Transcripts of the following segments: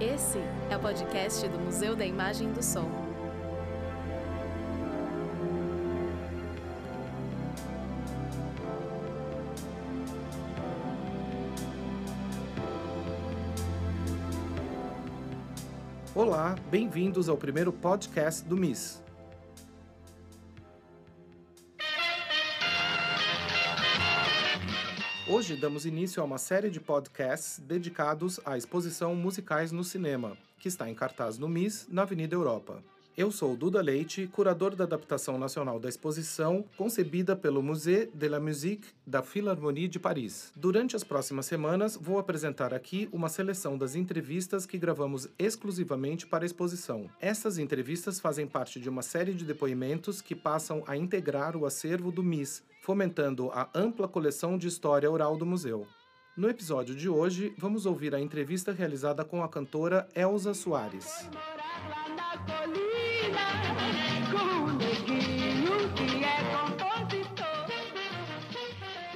Esse é o podcast do Museu da Imagem do Som. Olá, bem-vindos ao primeiro podcast do MIS. Hoje damos início a uma série de podcasts dedicados à exposição Musicais no Cinema, que está em cartaz no MIS, na Avenida Europa. Eu sou Duda Leite, curador da adaptação nacional da exposição, concebida pelo Musée de la Musique da Philharmonie de Paris. Durante as próximas semanas, vou apresentar aqui uma seleção das entrevistas que gravamos exclusivamente para a exposição. Essas entrevistas fazem parte de uma série de depoimentos que passam a integrar o acervo do MIS, fomentando a ampla coleção de história oral do museu. No episódio de hoje, vamos ouvir a entrevista realizada com a cantora Elza Soares.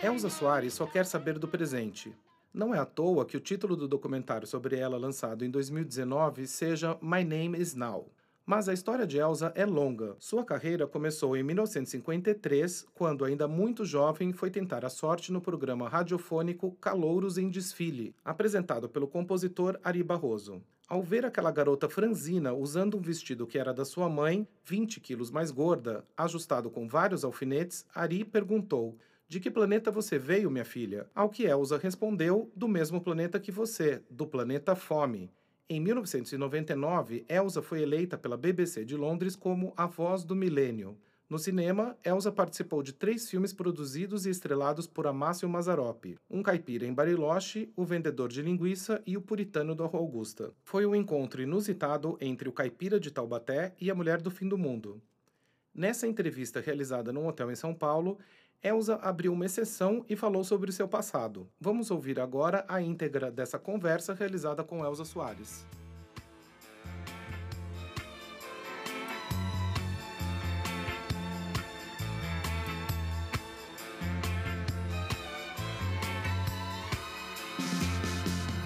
Elza Soares só quer saber do presente. Não é à toa que o título do documentário sobre ela, lançado em 2019, seja My Name is Now. Mas a história de Elsa é longa. Sua carreira começou em 1953, quando, ainda muito jovem, foi tentar a sorte no programa radiofônico Calouros em Desfile, apresentado pelo compositor Ari Barroso. Ao ver aquela garota franzina usando um vestido que era da sua mãe, 20 quilos mais gorda, ajustado com vários alfinetes, Ari perguntou: De que planeta você veio, minha filha? Ao que Elsa respondeu: Do mesmo planeta que você, do planeta Fome. Em 1999, Elsa foi eleita pela BBC de Londres como a voz do milênio. No cinema, Elsa participou de três filmes produzidos e estrelados por Amácio Mazzaropi: Um Caipira em Bariloche, O Vendedor de Linguiça e O Puritano da Rua Augusta. Foi um encontro inusitado entre o caipira de Taubaté e a mulher do fim do mundo. Nessa entrevista realizada num hotel em São Paulo, Elsa abriu uma exceção e falou sobre o seu passado. Vamos ouvir agora a íntegra dessa conversa realizada com Elsa Soares.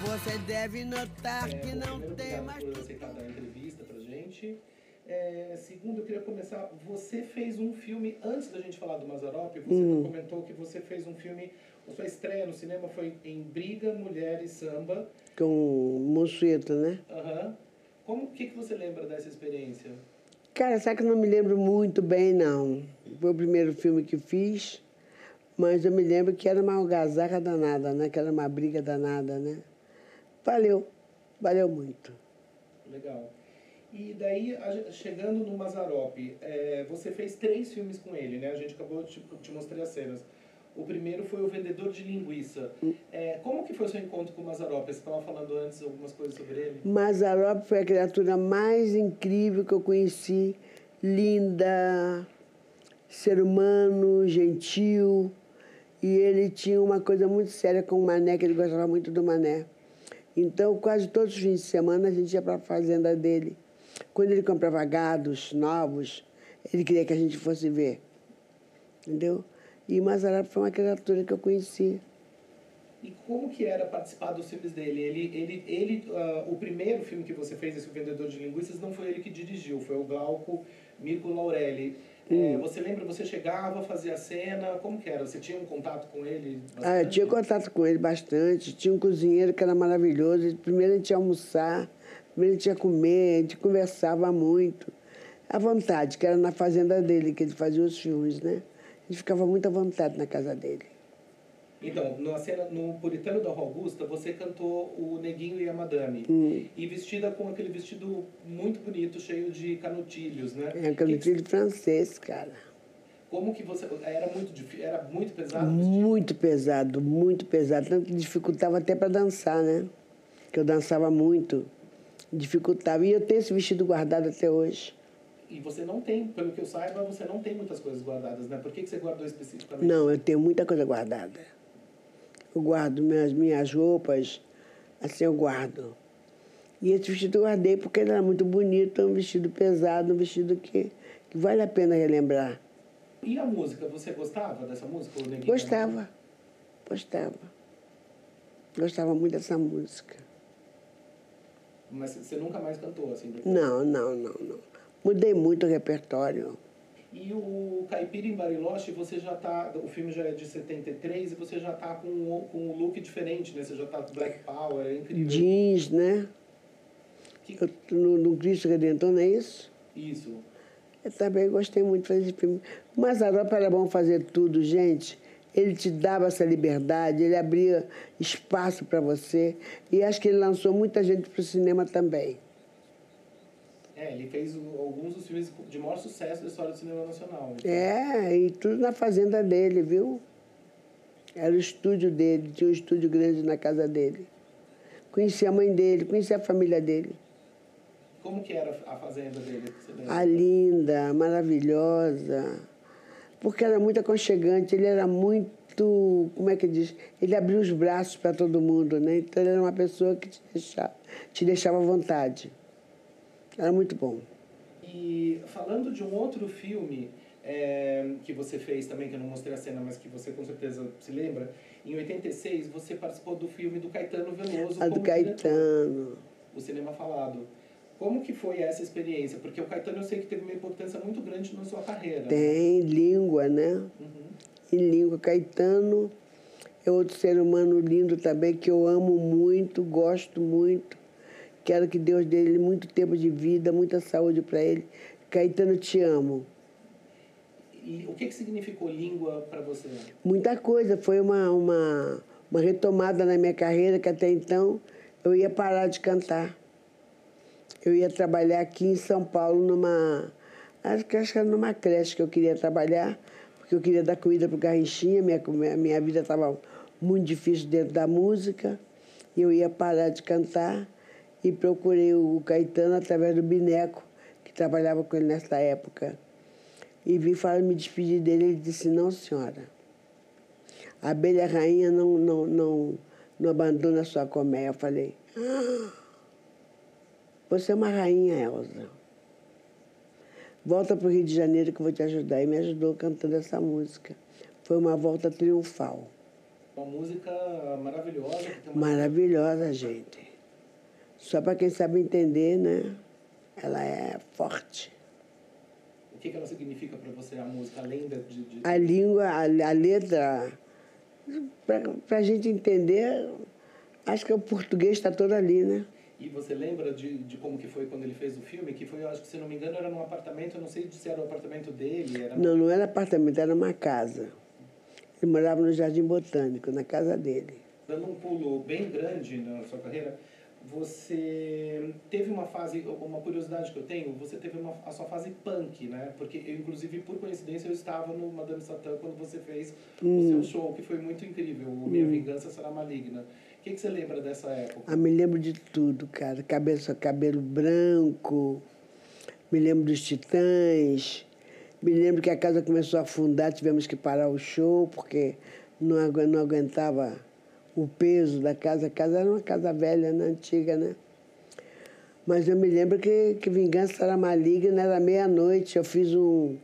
Você deve notar É, que bom, não primeiro, tem obrigado mais. por aceitar dar a entrevista pra gente. É, segundo, eu queria começar. Você fez um filme, antes da gente falar do Mazarop, você Hum. comentou que você fez um filme, a sua estreia no cinema foi em Briga, Mulher e Samba. Com Monsueto, né? Aham. Como o que, que você lembra dessa experiência? Cara, sabe que eu não me lembro muito bem, não. Foi o primeiro filme que fiz, mas eu me lembro que era uma algazarra danada, né? Que era uma briga danada, né? Valeu, valeu muito. Legal. E daí, chegando no Mazarop, é, você fez três filmes com ele, né? A gente acabou de te mostrar as cenas. O primeiro foi O Vendedor de Linguiça. É, como que foi o seu encontro com o Mazarop? Você estava falando antes algumas coisas sobre ele? Mazarop foi a criatura mais incrível que eu conheci. Linda, ser humano, gentil. E ele tinha uma coisa muito séria com o Mané, que ele gostava muito do Mané. Então, quase todos os fins de semana, a gente ia para a fazenda dele. Quando ele comprava gados novos, ele queria que a gente fosse ver. Entendeu? E Mazarop foi uma criatura que eu conheci. E como que era participar dos filmes dele? Ele, ele, ele, ah, o primeiro filme que você fez, esse O Vendedor de Linguiças, não foi ele que dirigiu, foi o Glauco Mirko Laurelli. É, você lembra, você chegava, fazia a cena, como que era? Você tinha um contato com ele? Ah, eu tinha contato com ele bastante. Tinha um cozinheiro que era maravilhoso. Primeiro a gente ia almoçar, a gente ia comer, a gente conversava muito. À vontade, que era na fazenda dele que ele fazia os filmes, né? A gente ficava muito à vontade na casa dele. Então, na cena, no Puritano da Rua Augusta, você cantou o Neguinho e a Madame. Hum. E vestida com aquele vestido muito bonito, cheio de canutilhos, né? É um canutilho francês, cara. Como que você... Era muito, era muito pesado? Muito pesado, muito pesado. Tanto que dificultava até para dançar, né? Que eu dançava muito. Dificultava. E eu tenho esse vestido guardado até hoje. E você não tem, pelo que eu saiba, você não tem muitas coisas guardadas, né? Por que, que você guardou especificamente? Não, eu tenho muita coisa guardada. Eu guardo minhas, minhas roupas, assim eu guardo. E esse vestido eu guardei porque ele era muito bonito, é um vestido pesado, um vestido que, que vale a pena relembrar. E a música, você gostava dessa música? Gostava, gostava. Gostava muito dessa música. Mas você nunca mais cantou assim? Depois? Não, não, não, não. Mudei muito o repertório. E o Caipira em Bariloche, você já tá. O filme já é de 73 e você já tá com, com um look diferente, né? Você já tá com Black Power, é incrível. Jeans, né? Que- Eu, no, no Cristo Redentor, não é isso? Isso. Eu também gostei muito de fazer esse filme. O Mazzaropi era bom fazer tudo, gente. Ele te dava essa liberdade, ele abria espaço para você. E acho que ele lançou muita gente para o cinema também. É, ele fez alguns dos filmes de maior sucesso da história do cinema nacional. né? É, e tudo na fazenda dele, viu? Era o estúdio dele, tinha um estúdio grande na casa dele. Conheci a mãe dele, conheci a família dele. Como que era a fazenda dele? A linda, maravilhosa. Porque era muito aconchegante, ele era muito, como é que diz? Ele abria os braços para todo mundo, né? Então ele era uma pessoa que te deixava, te deixava à vontade. Era muito bom. E falando de um outro filme é, que você fez também, que eu não mostrei a cena, mas que você com certeza se lembra, em 86 você participou do filme do Caetano Veloso. A do como diretor, Caetano. O Cinema Falado. Como que foi essa experiência? Porque o Caetano eu sei que teve uma importância muito grande na sua carreira. né? Tem língua, né? Uhum. Em língua. Caetano é outro ser humano lindo também, que eu amo muito, gosto muito. Quero que Deus dê ele muito tempo de vida, muita saúde para ele. Caetano, te amo. E o que, que significou língua para você? Muita coisa. Foi uma, uma, uma retomada na minha carreira, que até então eu ia parar de cantar. Eu ia trabalhar aqui em São Paulo numa. Acho que, acho que era numa creche que eu queria trabalhar, porque eu queria dar comida para o Garrinchinha, minha, minha, vida estava muito difícil dentro da música. Eu ia parar de cantar e procurei o Caetano através do Bineco, que trabalhava com ele nessa época. E vim falar, me despedir dele. Ele disse: Não, senhora. A abelha rainha não, não, não, não abandona a sua colmeia. Eu falei: ah, Você é uma rainha, Elza. Volta para o Rio de Janeiro que eu vou te ajudar. E me ajudou cantando essa música. Foi uma volta triunfal. Uma música maravilhosa. Uma... Maravilhosa, gente. Só para quem sabe entender, né? Ela é forte. O que, que ela significa para você, a música, além de... de... A língua, a, a letra, para a gente entender, acho que o português está todo ali, né? E você lembra de, de como que foi quando ele fez o filme? Que foi, eu acho que se não me engano, era num apartamento, eu não sei se era o apartamento dele, era... Não, não era apartamento, era uma casa. Ele morava no Jardim Botânico, na casa dele. Dando um pulo bem grande na sua carreira, você teve uma fase, uma curiosidade que eu tenho, você teve uma, a sua fase punk, né? Porque eu, inclusive, por coincidência, eu estava no Madame Satã quando você fez o seu show, que foi muito incrível, o Minha Vingança Será Maligna. Que, que você lembra dessa época? Ah, me lembro de tudo, cara. Cabelo, cabelo branco, me lembro dos Titãs, me lembro que a casa começou a afundar, tivemos que parar o show, porque não, agu- não aguentava o peso da casa. A casa era uma casa velha, né? antiga, né? Mas eu me lembro que, que Vingança era maligna, era meia-noite. Eu fiz um,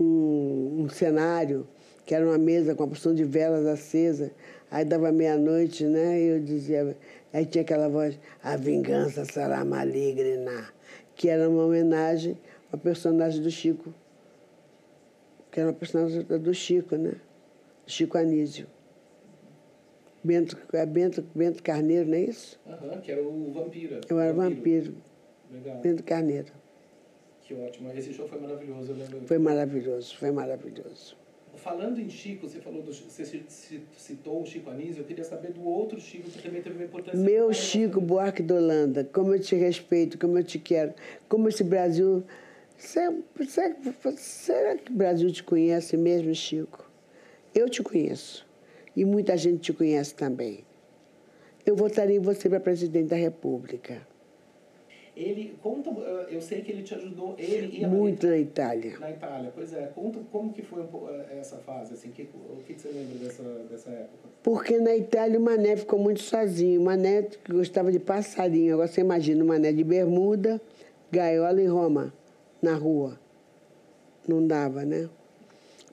um, um cenário, que era uma mesa com uma porção de velas acesa. Aí dava meia-noite, né? E eu dizia. Aí tinha aquela voz: A vingança será maligna, que era uma homenagem a uma personagem do Chico, que era uma personagem do Chico, né? Chico Anísio. Bento, é Bento, Bento Carneiro, não é isso? Aham, que era o Vampira. Eu era vampiro, Legal. Bento Carneiro. Que ótimo. Esse show foi maravilhoso, eu lembro. Foi maravilhoso, foi maravilhoso. Falando em Chico, você falou do, você ci- citou o Chico Anísio, eu queria saber do outro Chico que também teve uma importância. Meu. Chico Buarque de Holanda, como eu te respeito, como eu te quero, como esse Brasil. Será, será, será que o Brasil te conhece mesmo, Chico? Eu te conheço. E muita gente te conhece também. Eu votaria em você para presidente da República. Ele conta, eu sei que ele te ajudou, ele e a Muito na Itália. na Itália. Pois é, conta como que foi eh, essa fase, assim, que, o que, você lembra dessa, dessa época? Porque na Itália o Mané ficou muito sozinho. O Mané gostava de passarinho. Agora você imagina o Mané de bermuda, gaiola e Roma, na rua. Não dava, né?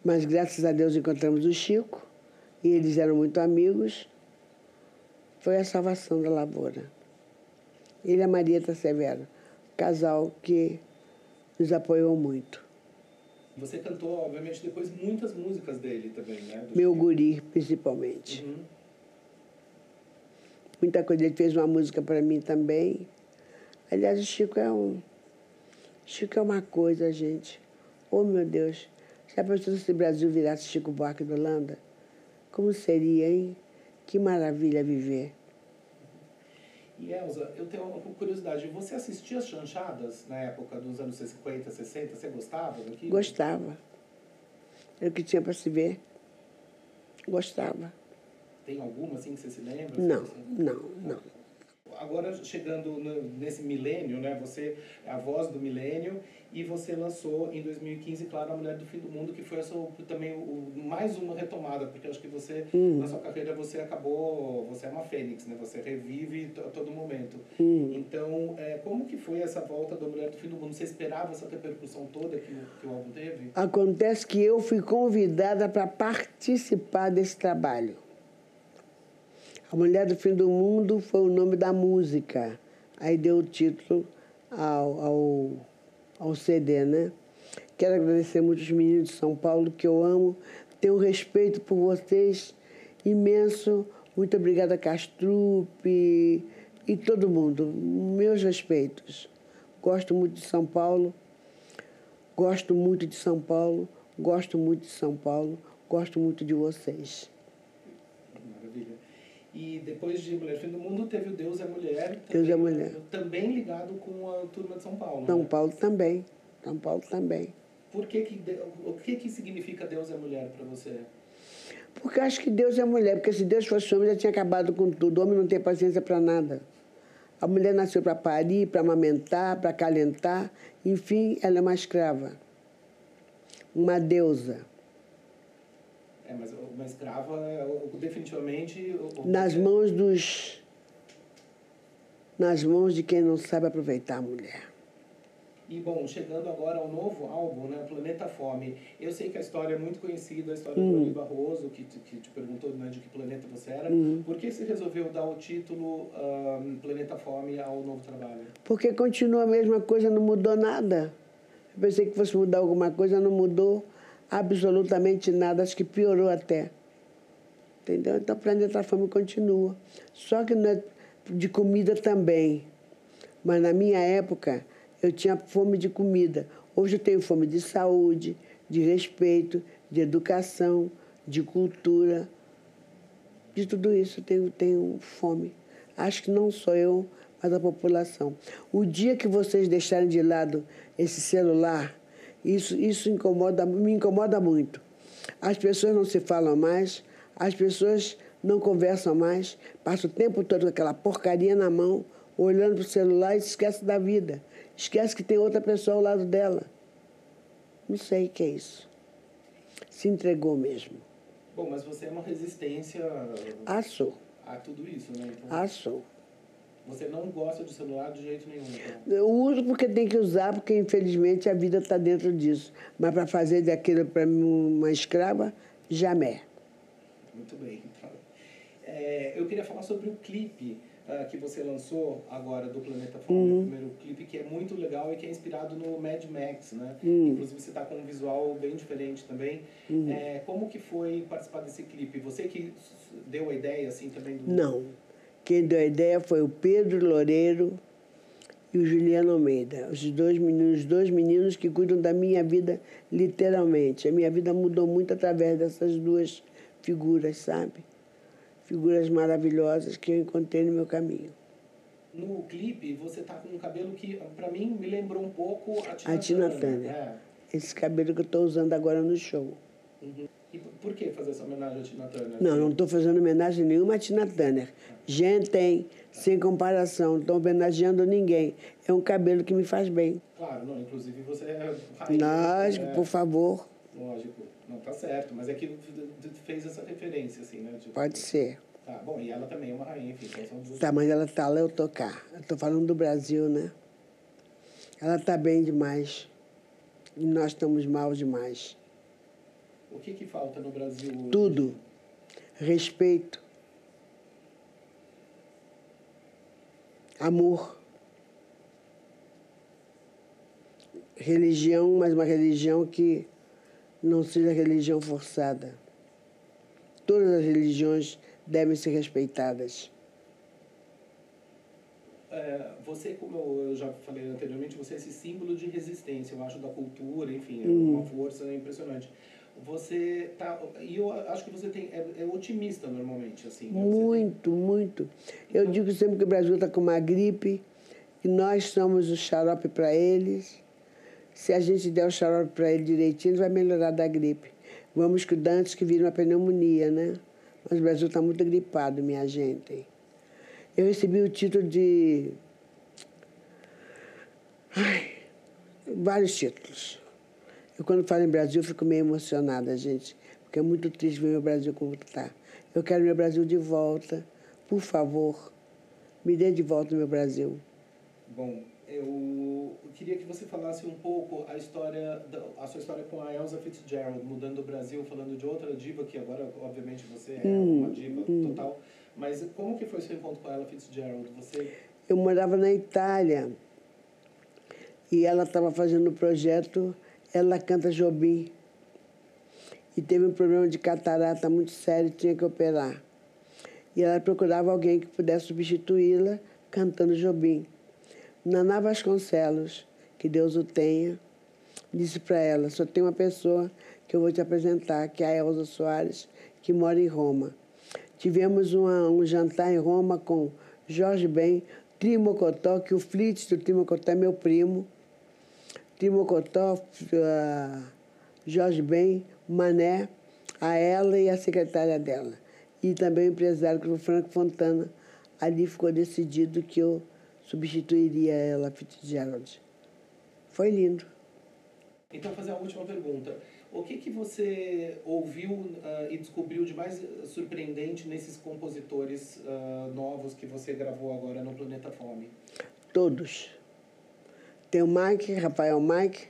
Mas graças a Deus encontramos o Chico. E eles eram muito amigos. Foi a salvação da lavoura. Ele e a Marieta Severo, casal que nos apoiou muito. Você cantou, obviamente, depois muitas músicas dele também, né? Do Meu Chico. guri, principalmente. Uhum. Muita coisa. Ele fez uma música para mim também. Aliás, o Chico é um. Chico é uma coisa, gente. Oh, meu Deus. Se a pessoa se o Brasil virasse Chico Buarque da Holanda, como seria, hein? Que maravilha viver. E Elza, eu tenho uma curiosidade. Você assistia as chanchadas na época dos anos 50, 60? Você gostava daquilo? Gostava. Era o que tinha para se ver. Gostava. Tem alguma assim que você se lembra? Não, não, não agora chegando no, nesse milênio, né? Você é a voz do milênio e você lançou em 2015, claro, A Mulher do Fim do Mundo, que foi sua, também o, mais uma retomada, porque acho que você, hum. na sua carreira, você acabou, você é uma fênix, né? Você revive a todo momento. Hum. Então, é, como que foi essa volta da Mulher do Fim do Mundo? Você esperava essa repercussão toda que, que o álbum teve? Acontece que eu fui convidada para participar desse trabalho. A Mulher do Fim do Mundo foi o nome da música. Aí deu o título ao, ao, ao CD, né? Quero agradecer muito os meninos de São Paulo, que eu amo. Tenho respeito por vocês imenso. Muito obrigada, Castrupe e todo mundo. Meus respeitos. Gosto muito de São Paulo. Gosto muito de São Paulo. Gosto muito de São Paulo. Gosto muito de vocês. E depois de Mulher Fim do Mundo, teve o Deus é Mulher. Deus é Mulher. Também ligado com a turma de São Paulo. São né? Paulo também. São Paulo também. Por que que, o que, que significa Deus é Mulher para você? Porque acho que Deus é mulher, porque se Deus fosse homem, já tinha acabado com tudo. O homem não tem paciência para nada. A mulher nasceu para parir, para amamentar, para acalentar. Enfim, ela é uma escrava. Uma deusa. É, mas uma escrava, definitivamente. Nas mãos dos. Nas mãos de quem não sabe aproveitar a mulher. E bom, chegando agora ao novo álbum, né, Planeta Fome. Eu sei que a história é muito conhecida, a história hum. do Oli Barroso, que, que te perguntou né, de que planeta você era. Hum. Por que você resolveu dar o título um, Planeta Fome ao novo trabalho? Porque continua a mesma coisa, não mudou nada. Eu pensei que fosse mudar alguma coisa, não mudou absolutamente nada, acho que piorou até. Entendeu? Então o planeta fome continua. Só que não é de comida também. Mas na minha época eu tinha fome de comida. Hoje eu tenho fome de saúde, de respeito, de educação, de cultura. De tudo isso eu tenho, tenho fome. Acho que não só eu, mas a população. O dia que vocês deixarem de lado esse celular, isso, isso incomoda, me incomoda muito. As pessoas não se falam mais, as pessoas não conversam mais, passam o tempo todo com aquela porcaria na mão, olhando para o celular e esquece da vida. Esquece que tem outra pessoa ao lado dela. Não sei o que é isso. Se entregou mesmo. Bom, mas você é uma resistência ah, sou. a tudo isso, né? Então... Ah, sou. Você não gosta de celular de jeito nenhum? Então. Eu uso porque tem que usar, porque infelizmente a vida está dentro disso. Mas para fazer daquilo para uma escrava, jamais. Muito bem. Então, é, eu queria falar sobre o clipe uh, que você lançou agora do Planeta Fome, uhum. o primeiro clipe que é muito legal e que é inspirado no Mad Max, né? Uhum. Inclusive você está com um visual bem diferente também. Uhum. É, como que foi participar desse clipe? Você que deu a ideia assim também? Do... Não. Quem deu a ideia foi o Pedro Loureiro e o Juliano Almeida, os dois meninos, os dois meninos que cuidam da minha vida literalmente. A minha vida mudou muito através dessas duas figuras, sabe? Figuras maravilhosas que eu encontrei no meu caminho. No clipe, você tá com um cabelo que, para mim, me lembrou um pouco a Tina, a Tina Turner. É. Esse cabelo que eu estou usando agora no show. Uhum. E por que fazer essa homenagem à Tina Turner? Não, não estou fazendo homenagem nenhuma à Tina Turner. Gente, tem, sem comparação, não estou homenageando ninguém. É um cabelo que me faz bem. Claro, não, inclusive você é rainha. Lógico, é, por favor. Lógico, não, tá certo, mas é que fez essa referência, assim, né? Tipo, Pode ser. Tá, bom, e ela também é uma rainha, enfim. Então são duas... Tá, mas ela tá lá, eu cá. Eu tô falando do Brasil, né? Ela tá bem demais. E nós estamos mal demais. O que, que falta no Brasil hoje? Tudo. Respeito. Amor. Religião, mas uma religião que não seja religião forçada. Todas as religiões devem ser respeitadas. É, você, como eu já falei anteriormente, você é esse símbolo de resistência, eu acho, da cultura, enfim, é uma hum. força impressionante. Você tá, e eu acho que você tem, é, é otimista normalmente, assim. Né? Muito, muito. Eu então... digo sempre que o Brasil está com uma gripe, e nós somos o xarope para eles. Se a gente der o xarope para ele direitinho, ele vai melhorar da gripe. Vamos cuidar antes que vire uma pneumonia, né? Mas o Brasil está muito gripado, minha gente. Eu recebi o título de. Ai, vários títulos. Eu, quando falo em Brasil, fico meio emocionada, gente, porque é muito triste ver o Brasil como está. Eu quero meu Brasil de volta. Por favor, me dê de volta o meu Brasil. Bom, eu queria que você falasse um pouco a história, a sua história com a Elsa Fitzgerald, mudando do Brasil, falando de outra diva, que agora, obviamente, você é hum, uma diva hum. total. Mas como que foi seu encontro com ela Fitzgerald? Você... Eu morava na Itália e ela estava fazendo o projeto ela canta Jobim. E teve um problema de catarata muito sério, tinha que operar. E ela procurava alguém que pudesse substituí-la cantando Jobim. Naná Vasconcelos, que Deus o tenha, disse para ela: só tem uma pessoa que eu vou te apresentar, que é a Elza Soares, que mora em Roma. Tivemos uma, um jantar em Roma com Jorge Ben, Trimocotó, que o Flitz do Trimocotó é meu primo, Timocotó, uh, Jorge Ben, Mané, a ela e a secretária dela. E também o empresário, que o Franco Fontana. Ali ficou decidido que eu substituiria ela, Fitzgerald. Foi lindo. Então, fazer a última pergunta. O que, que você ouviu uh, e descobriu de mais surpreendente nesses compositores uh, novos que você gravou agora no Planeta Fome? Todos. Tem o Mike, Rafael Mike,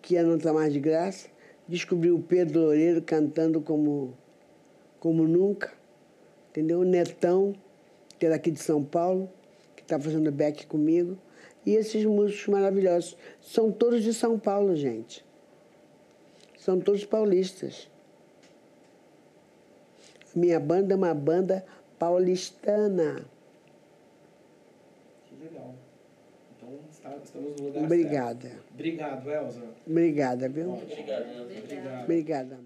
que é Não Tá Mais de Graça. Descobriu o Pedro Loureiro cantando como, como nunca. Entendeu? O Netão, que é daqui de São Paulo, que está fazendo back comigo. E esses músicos maravilhosos. São todos de São Paulo, gente. São todos paulistas. Minha banda é uma banda paulistana. Estamos no lugar Obrigada. Certo. Obrigado, Elza. Obrigada, viu? Obrigado. Obrigada.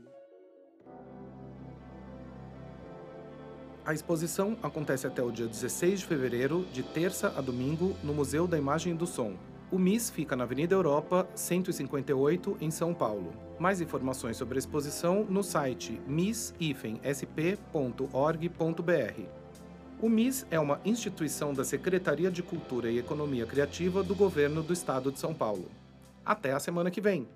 A exposição acontece até o dia 16 de fevereiro, de terça a domingo, no Museu da Imagem e do Som. O MIS fica na Avenida Europa, 158, em São Paulo. Mais informações sobre a exposição no site mis-sp.org.br. O MIS é uma instituição da Secretaria de Cultura e Economia Criativa do Governo do Estado de São Paulo. Até a semana que vem!